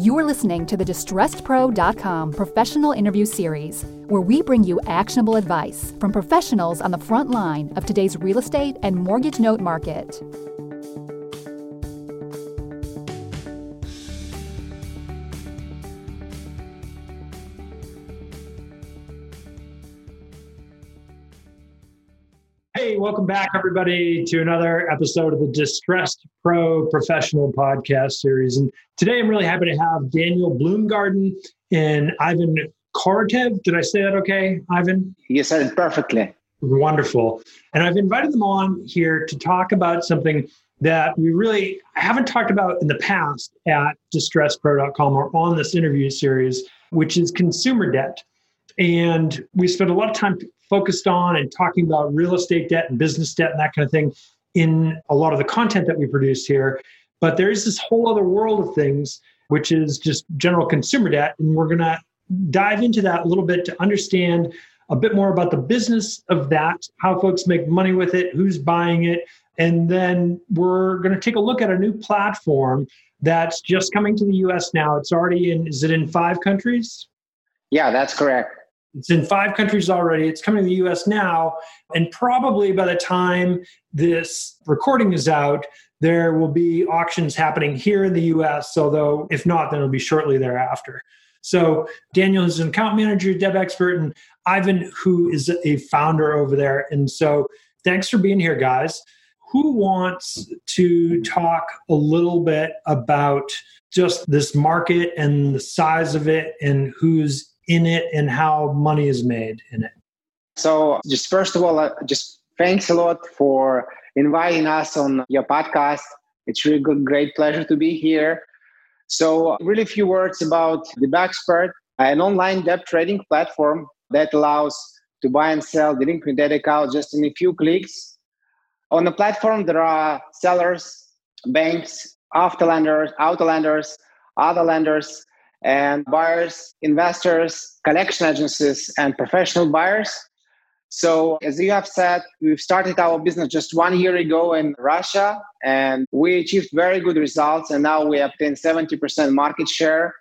You're listening to the DistressedPro.com professional interview series, where we bring you actionable advice from professionals on the front line of today's real estate and mortgage note market. Welcome back, everybody, to another episode of the Distressed Pro Professional Podcast Series. And today I'm really happy to have Daniel Bloomgarden and Ivan Korotev. Did I say that okay, Ivan? You said it perfectly. Wonderful. And I've invited them on here to talk about something that we really haven't talked about in the past at distressedpro.com or on this interview series, which is consumer debt. And we spent a lot of time focused on and talking about real estate debt and business debt and that kind of thing in a lot of the content that we produce here. But there is this whole other world of things, which is just general consumer debt. And we're going to dive into that a little bit to understand a bit more about the business of that, how folks make money with it, who's buying it. And then we're going to take a look at a new platform that's just coming to the US now. It's already in, is it in five countries? Yeah, that's correct. It's in five countries already. It's coming to the US now. And probably by the time this recording is out, there will be auctions happening here in the US, although if not, then it'll be shortly thereafter. So Daniel is an account manager, Debexpert, and Ivan, who is a founder over there. And so thanks for being here, guys. Who wants to talk a little bit about just this market and the size of it and who's in it and how money is made in it? So, just first of all, uh, just thanks a lot for inviting us on your podcast. It's really good, great pleasure to be here. So, really, few words about the Debexpert, an online debt trading platform that allows to buy and sell delinquent debt accounts just in a few clicks. On the platform, there are sellers, banks, auto lenders, other lenders, and buyers, investors, collection agencies, and professional buyers. So, as you have said, we've started our business just one year ago in Russia, and we achieved very good results. And now we obtained 70% market share.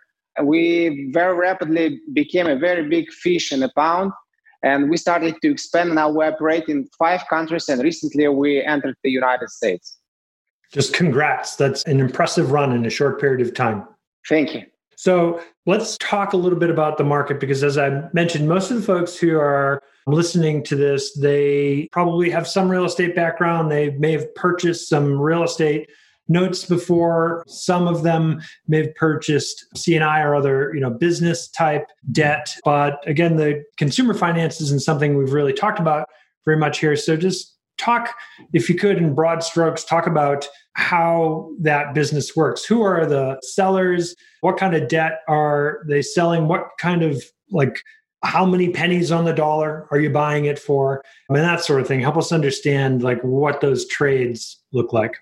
We very rapidly became a very big fish in a pound, and we started to expand. Now we operate in five countries, and recently we entered the United States. Just congrats! That's an impressive run in a short period of time. Thank you. So let's talk a little bit about the market because, as I mentioned, most of the folks who are listening to this, they probably have some real estate background. They may have purchased some real estate notes before. Some of them may have purchased CNI or other, you know, business type debt. But again, the consumer finance isn't something we've really talked about very much here. So just talk, if you could, in broad strokes, talk about how that business works. Who are the sellers? What kind of debt are they selling? What kind of like how many pennies on the dollar are you buying it for? I mean, that sort of thing. Help us understand like what those trades look like.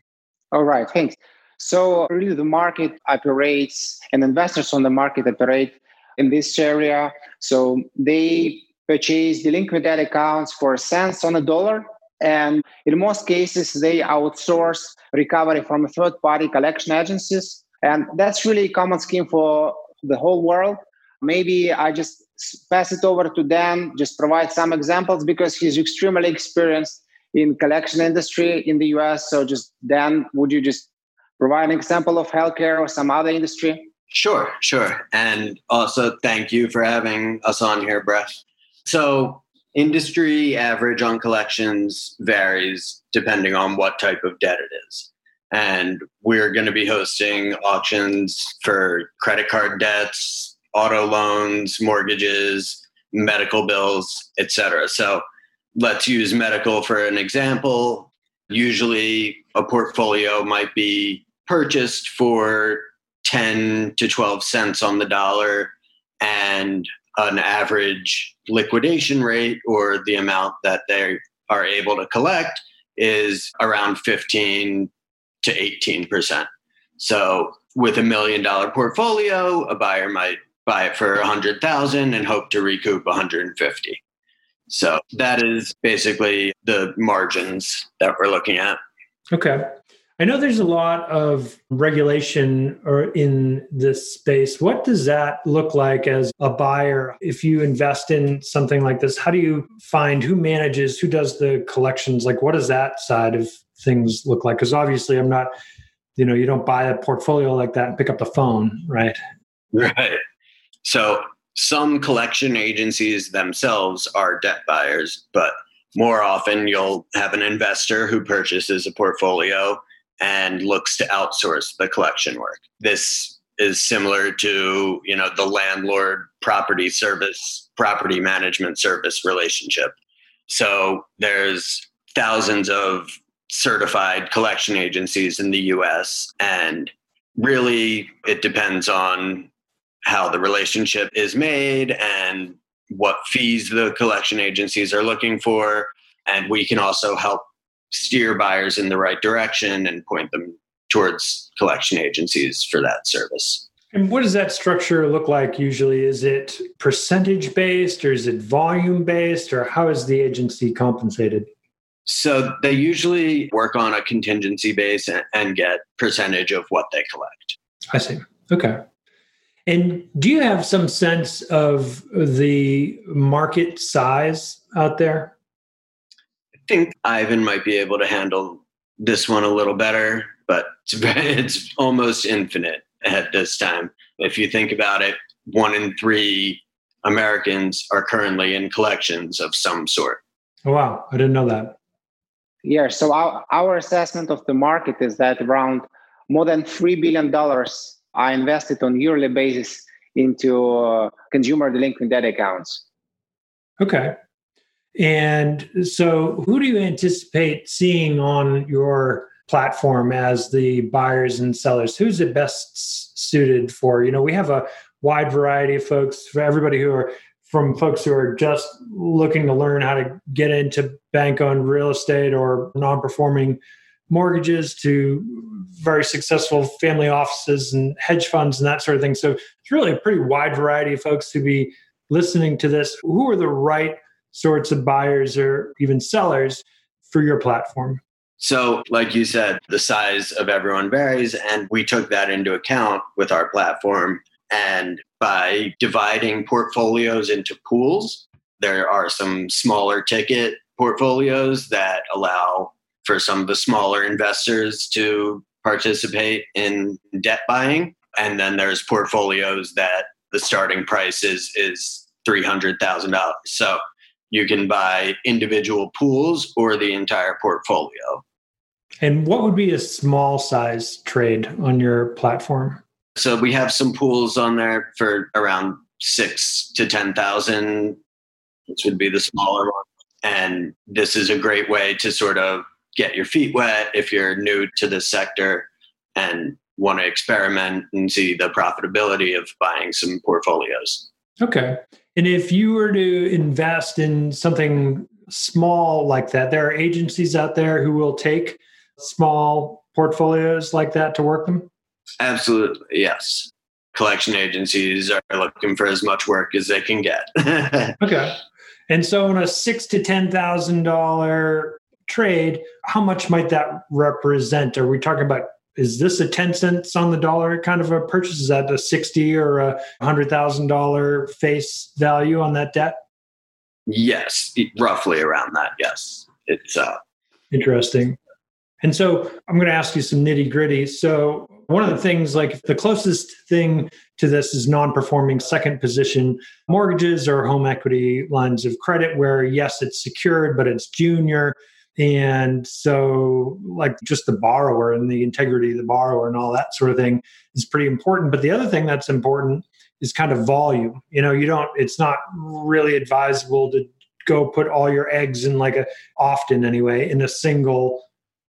All right, thanks. So really the market operates and investors on the market operate in this area. So they purchase delinquent debt accounts for cents on a dollar and in most cases, they outsource recovery from third party collection agencies. And that's really a common scheme for the whole world. Maybe I just pass it over to Dan, just provide some examples because he's extremely experienced in collection industry in the US. So just Dan, would you just provide an example of healthcare or some other industry? Sure, sure. And also thank you for having us on here, Breck. So industry average on collections varies depending on what type of debt it is. And we're going to be hosting auctions for credit card debts, auto loans, mortgages, medical bills, etc. So let's use medical for an example. Usually a portfolio might be purchased for 10 to 12 cents on the dollar and an average liquidation rate or the amount that they are able to collect is around 15 to 18%. So with a million dollar portfolio, a buyer might buy it for 100,000 and hope to recoup 150. So that is basically the margins that we're looking at. Okay. I know there's a lot of regulation or in this space. What does that look like as a buyer? If you invest in something like this, how do you find who manages, who does the collections? Like, what does that side of things look like? Because obviously, I'm not, you know, you don't buy a portfolio like that and pick up the phone, right? Right. So some collection agencies themselves are debt buyers, but more often you'll have an investor who purchases a portfolio and looks to outsource the collection work. This is similar to, you know, the landlord property service, property management service relationship. So there's thousands of certified collection agencies in the US and really it depends on how the relationship is made and what fees the collection agencies are looking for and we can also help steer buyers in the right direction and point them towards collection agencies for that service. And what does that structure look like usually? Is it percentage based or is it volume based or how is the agency compensated? So they usually work on a contingency base and, get percentage of what they collect. I see. Okay. And do you have some sense of the market size out there? Think Ivan might be able to handle this one a little better, but it's, it's almost infinite at this time. If you think about it, one in three Americans are currently in collections of some sort. Oh, wow. I didn't know that. Yeah. So our, our assessment of the market is that around more than $3 billion are invested on yearly basis into uh, consumer delinquent debt accounts. Okay. And so, who do you anticipate seeing on your platform as the buyers and sellers? Who's it best suited for? You know, we have a wide variety of folks for everybody who are from folks who are just looking to learn how to get into bank owned real estate or non performing mortgages to very successful family offices and hedge funds and that sort of thing. So it's really a pretty wide variety of folks to be listening to this. Who are the right sorts of buyers or even sellers for your platform? So, like you said, the size of everyone varies, and we took that into account with our platform. And by dividing portfolios into pools, there are some smaller ticket portfolios that allow for some of the smaller investors to participate in debt buying. And then there's portfolios that the starting price is, is $300,000. So you can buy individual pools or the entire portfolio. And what would be a small size trade on your platform? So we have some pools on there for around six to 10,000, which would be the smaller one. And this is a great way to sort of get your feet wet if you're new to this sector and want to experiment and see the profitability of buying some portfolios. Okay. And if you were to invest in something small like that, there are agencies out there who will take small portfolios like that to work them? Absolutely, yes. Collection agencies are looking for as much work as they can get. okay. And so in a six to ten thousand dollar trade, how much might that represent? Are we talking about is this a 10 cents on the dollar kind of a purchase? Is that a 60 or a $100,000 face value on that debt? Yes, roughly around that. Yes. It's uh interesting. And so I'm going to ask you some nitty gritty. So one of the things like the closest thing to this is non-performing second position mortgages or home equity lines of credit where yes it's secured but it's junior and so, like, just the borrower and the integrity of the borrower and all that sort of thing is pretty important. But the other thing that's important is kind of volume. You know, you don't, it's not really advisable to go put all your eggs in, like, a, often anyway, in a single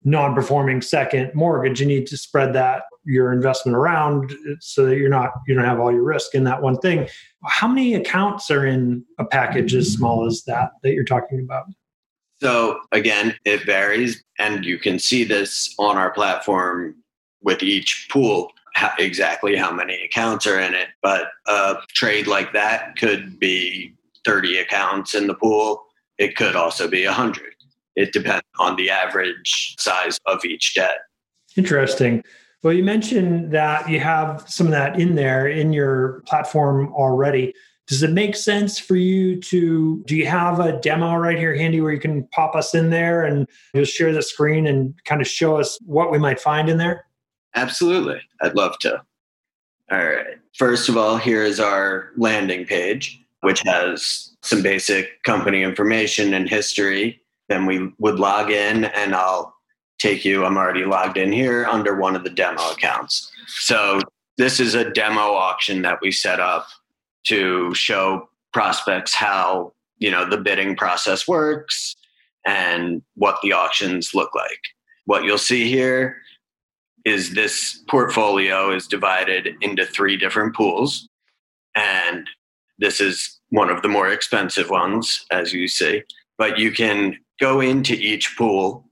non performing second mortgage. You need to spread that, your investment around so that you're not, you don't have all your risk in that one thing. How many accounts are in a package as small as that that you're talking about? So again, it varies, and you can see this on our platform with each pool how, exactly how many accounts are in it. But a trade like that could be 30 accounts in the pool. It could also be 100. It depends on the average size of each debt. Interesting. Well, you mentioned that you have some of that in there in your platform already. Does it make sense for you to? Do you have a demo right here handy where you can pop us in there and just share the screen and kind of show us what we might find in there? Absolutely. I'd love to. All right. First of all, here is our landing page, which has some basic company information and history. Then we would log in and I'll take you, I'm already logged in here under one of the demo accounts. So this is a demo auction that we set up to show prospects how, you know, the bidding process works and what the auctions look like. What you'll see here is this portfolio is divided into three different pools. And this is one of the more expensive ones, as you see. But you can go into each pool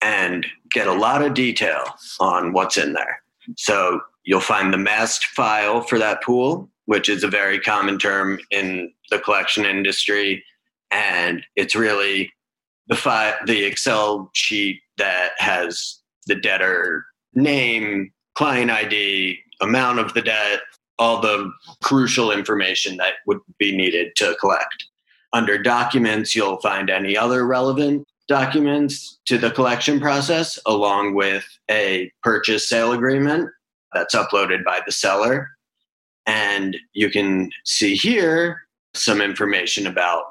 and get a lot of detail on what's in there. So you'll find the masked file for that pool, which is a very common term in the collection industry. And it's really the the Excel sheet that has the debtor name, client ID, amount of the debt, all the crucial information that would be needed to collect. Under documents, you'll find any other relevant documents to the collection process, along with a purchase sale agreement that's uploaded by the seller. And you can see here some information about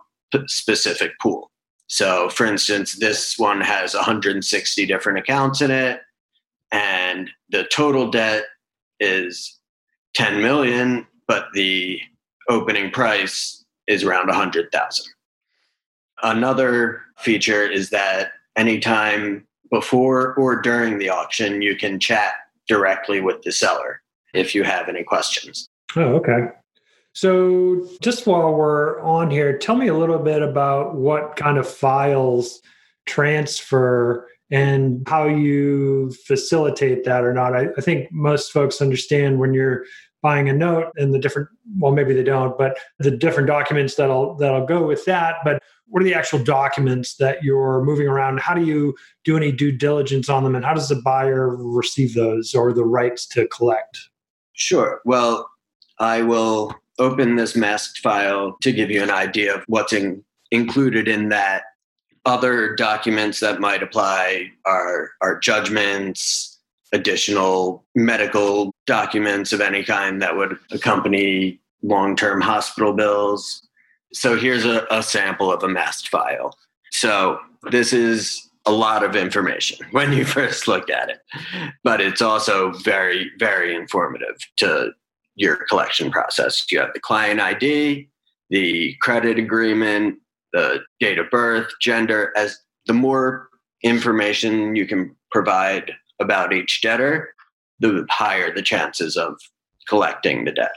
specific pool. So, for instance, this one has 160 different accounts in it and the total debt is 10 million but the opening price is around 100,000 another feature is that anytime before or during the auction you can chat directly with the seller if you have any questions oh okay so just while we're on here tell me a little bit about what kind of files transfer and how you facilitate that or not. I, I, think most folks understand when you're buying a note and the different well maybe they don't but the different documents that'll that'll go with that. But what are the actual documents that you're moving around? How do you do any due diligence on them? And how does the buyer receive those or the rights to collect? Sure. Well i will open this masked file to give you an idea of what's in, included in that. Other documents that might apply are, are judgments, additional medical documents of any kind that would accompany long term hospital bills. So here's a, a sample of a masked file. So this is a lot of information when you first look at it, but it's also very, very informative to your collection process. You have the client ID, the credit agreement, the date of birth, gender, as the more information you can provide about each debtor, the higher the chances of collecting the debt.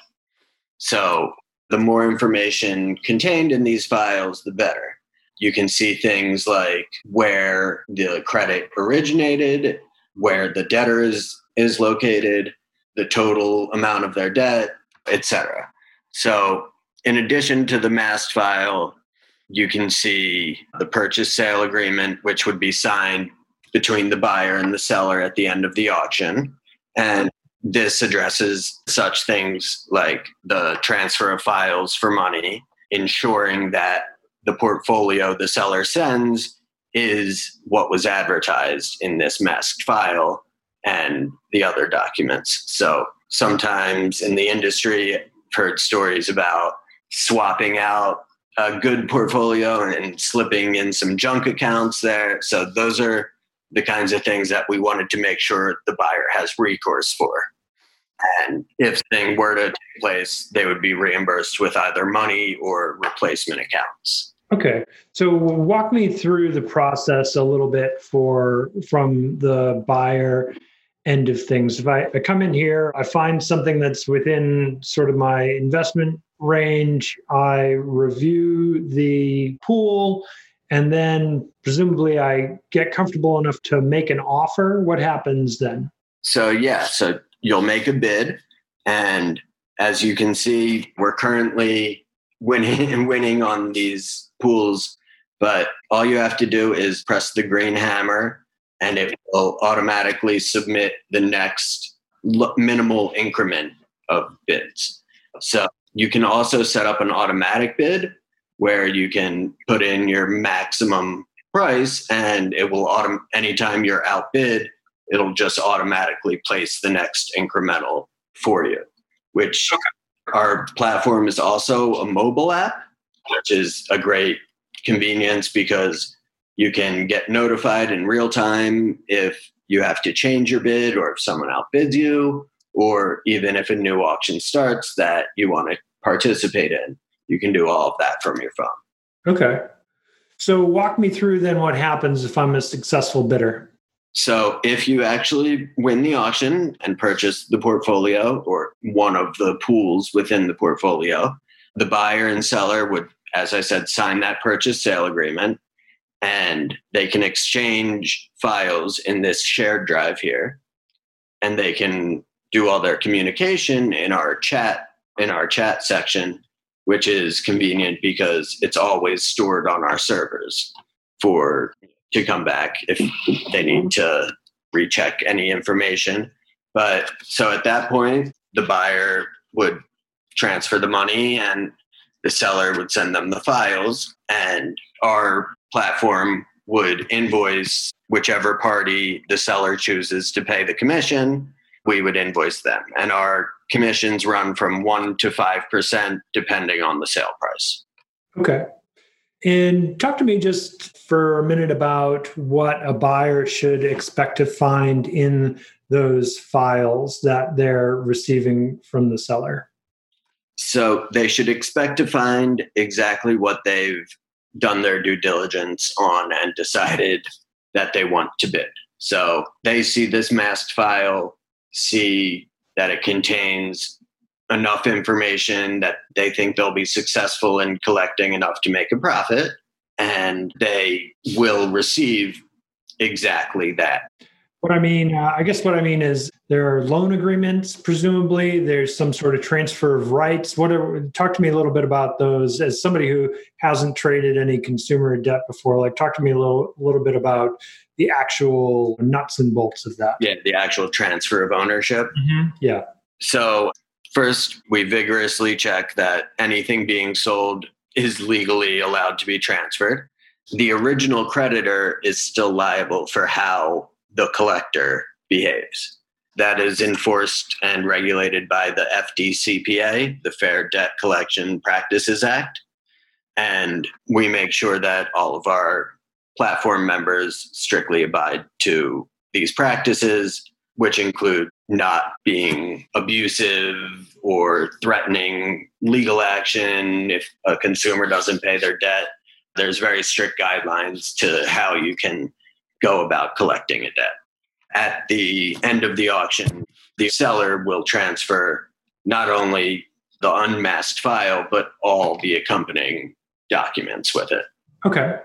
So, the more information contained in these files, the better. You can see things like where the credit originated, where the debtor is, is located, the total amount of their debt, etc. So, in addition to the masked file, you can see the purchase sale agreement, which would be signed between the buyer and the seller at the end of the auction. And this addresses such things like the transfer of files for money, ensuring that the portfolio the seller sends is what was advertised in this masked file and the other documents. So sometimes in the industry, I've heard stories about swapping out a good portfolio and slipping in some junk accounts there. So those are the kinds of things that we wanted to make sure the buyer has recourse for. And if thing were to take place, they would be reimbursed with either money or replacement accounts. Okay. So walk me through the process a little bit for from the buyer end of things. If I, I come in here, I find something that's within sort of my investment range, I review the pool, and then presumably I get comfortable enough to make an offer. What happens then? So, yeah, so you'll make a bid. And as you can see, we're currently winning and winning on these pools. But all you have to do is press the green hammer and it will automatically submit the next minimal increment of bids. So you can also set up an automatic bid where you can put in your maximum price and it will autom- anytime you're outbid it'll just automatically place the next incremental for you which okay. our platform is also a mobile app which is a great convenience because you can get notified in real time if you have to change your bid or if someone outbids you or even if a new auction starts that you want to participate in you can do all of that from your phone. Okay. So walk me through then what happens if I'm a successful bidder. So if you actually win the auction and purchase the portfolio or one of the pools within the portfolio, the buyer and seller would, as I said, sign that purchase sale agreement and they can exchange files in this shared drive here and they can do all their communication in our chat in our chat section which is convenient because it's always stored on our servers for to come back if they need to recheck any information. But so at that point, the buyer would transfer the money and the seller would send them the files, and our platform would invoice whichever party the seller chooses to pay the commission. We would invoice them. And our commissions run from 1% to 5% depending on the sale price. Okay. And talk to me just for a minute about what a buyer should expect to find in those files that they're receiving from the seller. So they should expect to find exactly what they've done their due diligence on and decided that they want to bid. So they see this masked file, see that it contains enough information that they think they'll be successful in collecting enough to make a profit and they will receive exactly that. What i mean uh, i guess what i mean is there are loan agreements presumably. There's some sort of transfer of rights what are, talk to me a little bit about those. As somebody who hasn't traded any consumer debt before like talk to me a little, little bit about the actual nuts and bolts of that. Yeah, the actual transfer of ownership. Mm-hmm. Yeah. So, first, we vigorously check that anything being sold is legally allowed to be transferred. The original creditor is still liable for how the collector behaves. That is enforced and regulated by the FDCPA, the Fair Debt Collection Practices Act. And we make sure that all of our platform members strictly abide to these practices, which include not being abusive or threatening legal action if a consumer doesn't pay their debt. There's very strict guidelines to how you can go about collecting a debt. At the end of the auction, the seller will transfer not only the unmasked file, but all the accompanying documents with it. Okay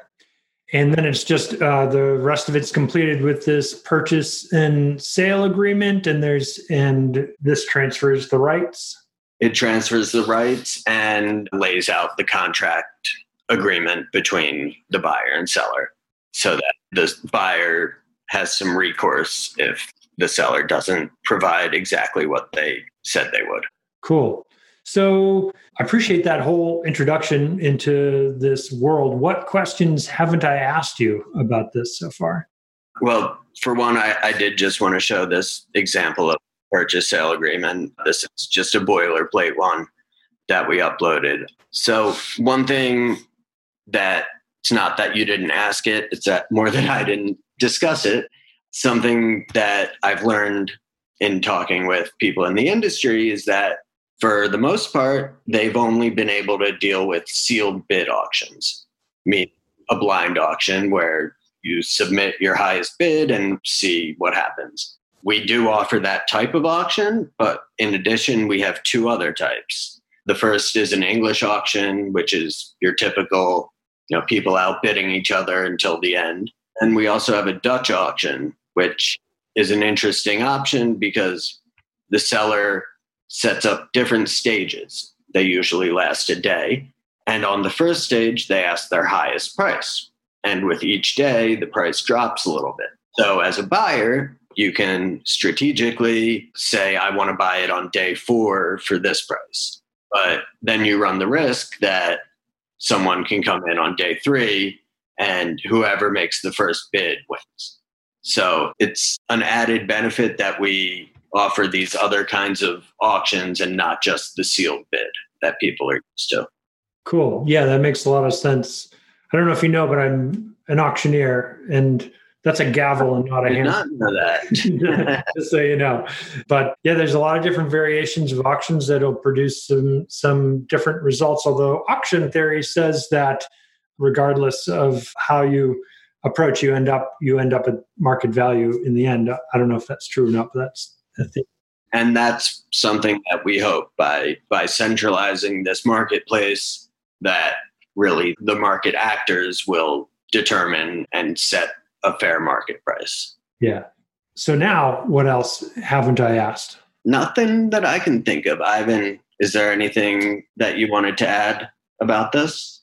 and then it's just uh, the rest of it's completed with this purchase and sale agreement and there's and this transfers the rights. It transfers the rights and lays out the contract agreement between the buyer and seller so that the buyer has some recourse if the seller doesn't provide exactly what they said they would. Cool so I appreciate that whole introduction into this world. What questions haven't I asked you about this so far? Well, for one, I, I did just want to show this example of purchase sale agreement. This is just a boilerplate one that we uploaded. So one thing that it's not that you didn't ask it, it's that more that I didn't discuss it. Something that I've learned in talking with people in the industry is that for the most part, they've only been able to deal with sealed bid auctions, mean a blind auction where you submit your highest bid and see what happens. We do offer that type of auction, but in addition, we have two other types. The first is an English auction, which is your typical, you know, people outbidding each other until the end. And we also have a Dutch auction, which is an interesting option because the seller sets up different stages. They usually last a day. And on the first stage, they ask their highest price. And with each day, the price drops a little bit. So, as a buyer, you can strategically say, I want to buy it on day four for this price. But then you run the risk that someone can come in on day three and whoever makes the first bid wins. So it's an added benefit that we offer these other kinds of auctions and not just the sealed bid that people are used to. Cool. Yeah, that makes a lot of sense. I don't know if you know, but I'm an auctioneer and that's a gavel and not a hammer. not know that. Just so you know. But yeah, there's a lot of different variations of auctions that'll produce some some different results. Although auction theory says that regardless of how you approach, you end up you end up at market value in the end. I don't know if that's true or not, but that's. And that's something that we hope by by centralizing this marketplace that really the market actors will determine and set a fair market price. Yeah. So now, what else haven't I asked? Nothing that I can think of. Ivan, is there anything that you wanted to add about this?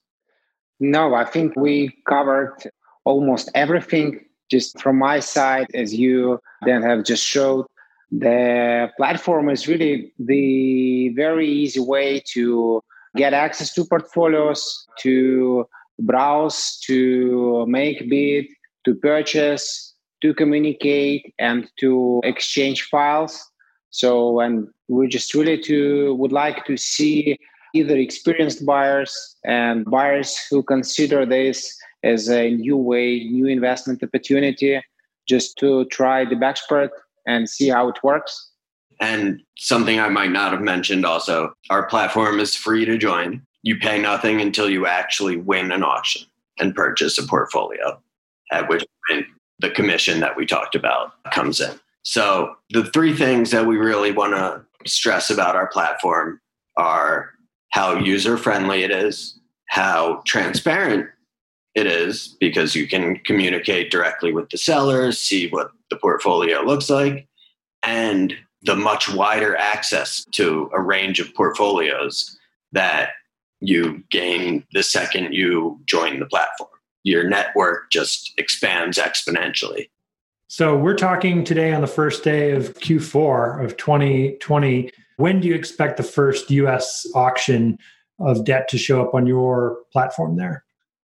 No, I think we covered almost everything just from my side, as you then have just showed. The platform is really the very easy way to get access to portfolios, to browse, to make bid, to purchase, to communicate, and to exchange files. So, and we just really to would like to see either experienced buyers and buyers who consider this as a new way, new investment opportunity, just to try the Debexpert and see how it works. And something I might not have mentioned also our platform is free to join. You pay nothing until you actually win an auction and purchase a portfolio, at which point the commission that we talked about comes in. So, the three things that we really want to stress about our platform are how user friendly it is, how transparent it is, because you can communicate directly with the sellers, see what the portfolio looks like, and the much wider access to a range of portfolios that you gain the second you join the platform. Your network just expands exponentially. So we're talking today on the first day of Q4 of 2020. When do you expect the first US auction of debt to show up on your platform there?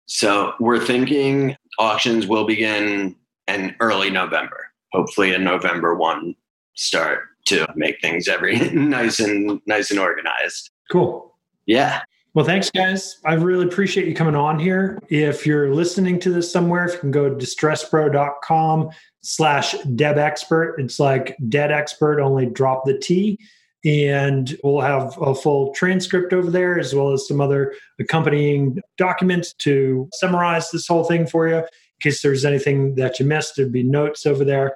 So we're thinking auctions will begin in early November, hopefully a November 1 start to make things every nice and nice and organized. Cool. Yeah. Well, thanks, guys. I really appreciate you coming on here. If you're listening to this somewhere, if you can go to distresspro.com slash deb expert, it's like dead expert, only drop the T. And we'll have a full transcript over there, as well as some other accompanying documents to summarize this whole thing for you. In case there's anything that you missed, there'd be notes over there.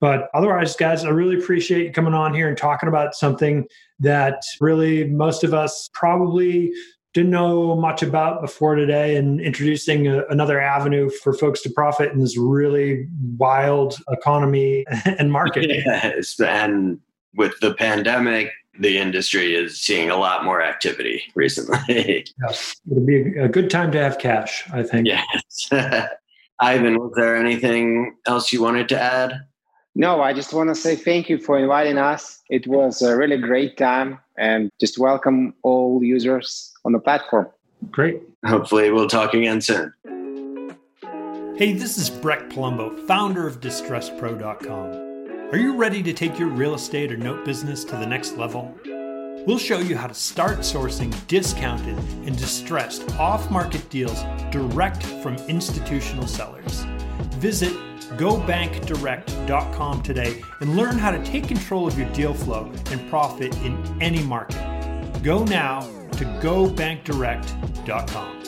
But otherwise, guys, I really appreciate you coming on here and talking about something that really most of us probably didn't know much about before today and introducing a, another avenue for folks to profit in this really wild economy and market. Yes. And with the pandemic, the industry is seeing a lot more activity recently. Yes. It'll be a, a good time to have cash, I think. yes. Ivan, was there anything else you wanted to add? No, I just want to say thank you for inviting us. It was a really great time and just welcome all users on the platform. Great. Hopefully, we'll talk again soon. Hey, this is Breck Palumbo, founder of DistressPro.com. Are you ready to take your real estate or note business to the next level? We'll show you how to start sourcing discounted and distressed off market deals direct from institutional sellers. Visit gobankdirect.com today and learn how to take control of your deal flow and profit in any market. Go now to gobankdirect.com.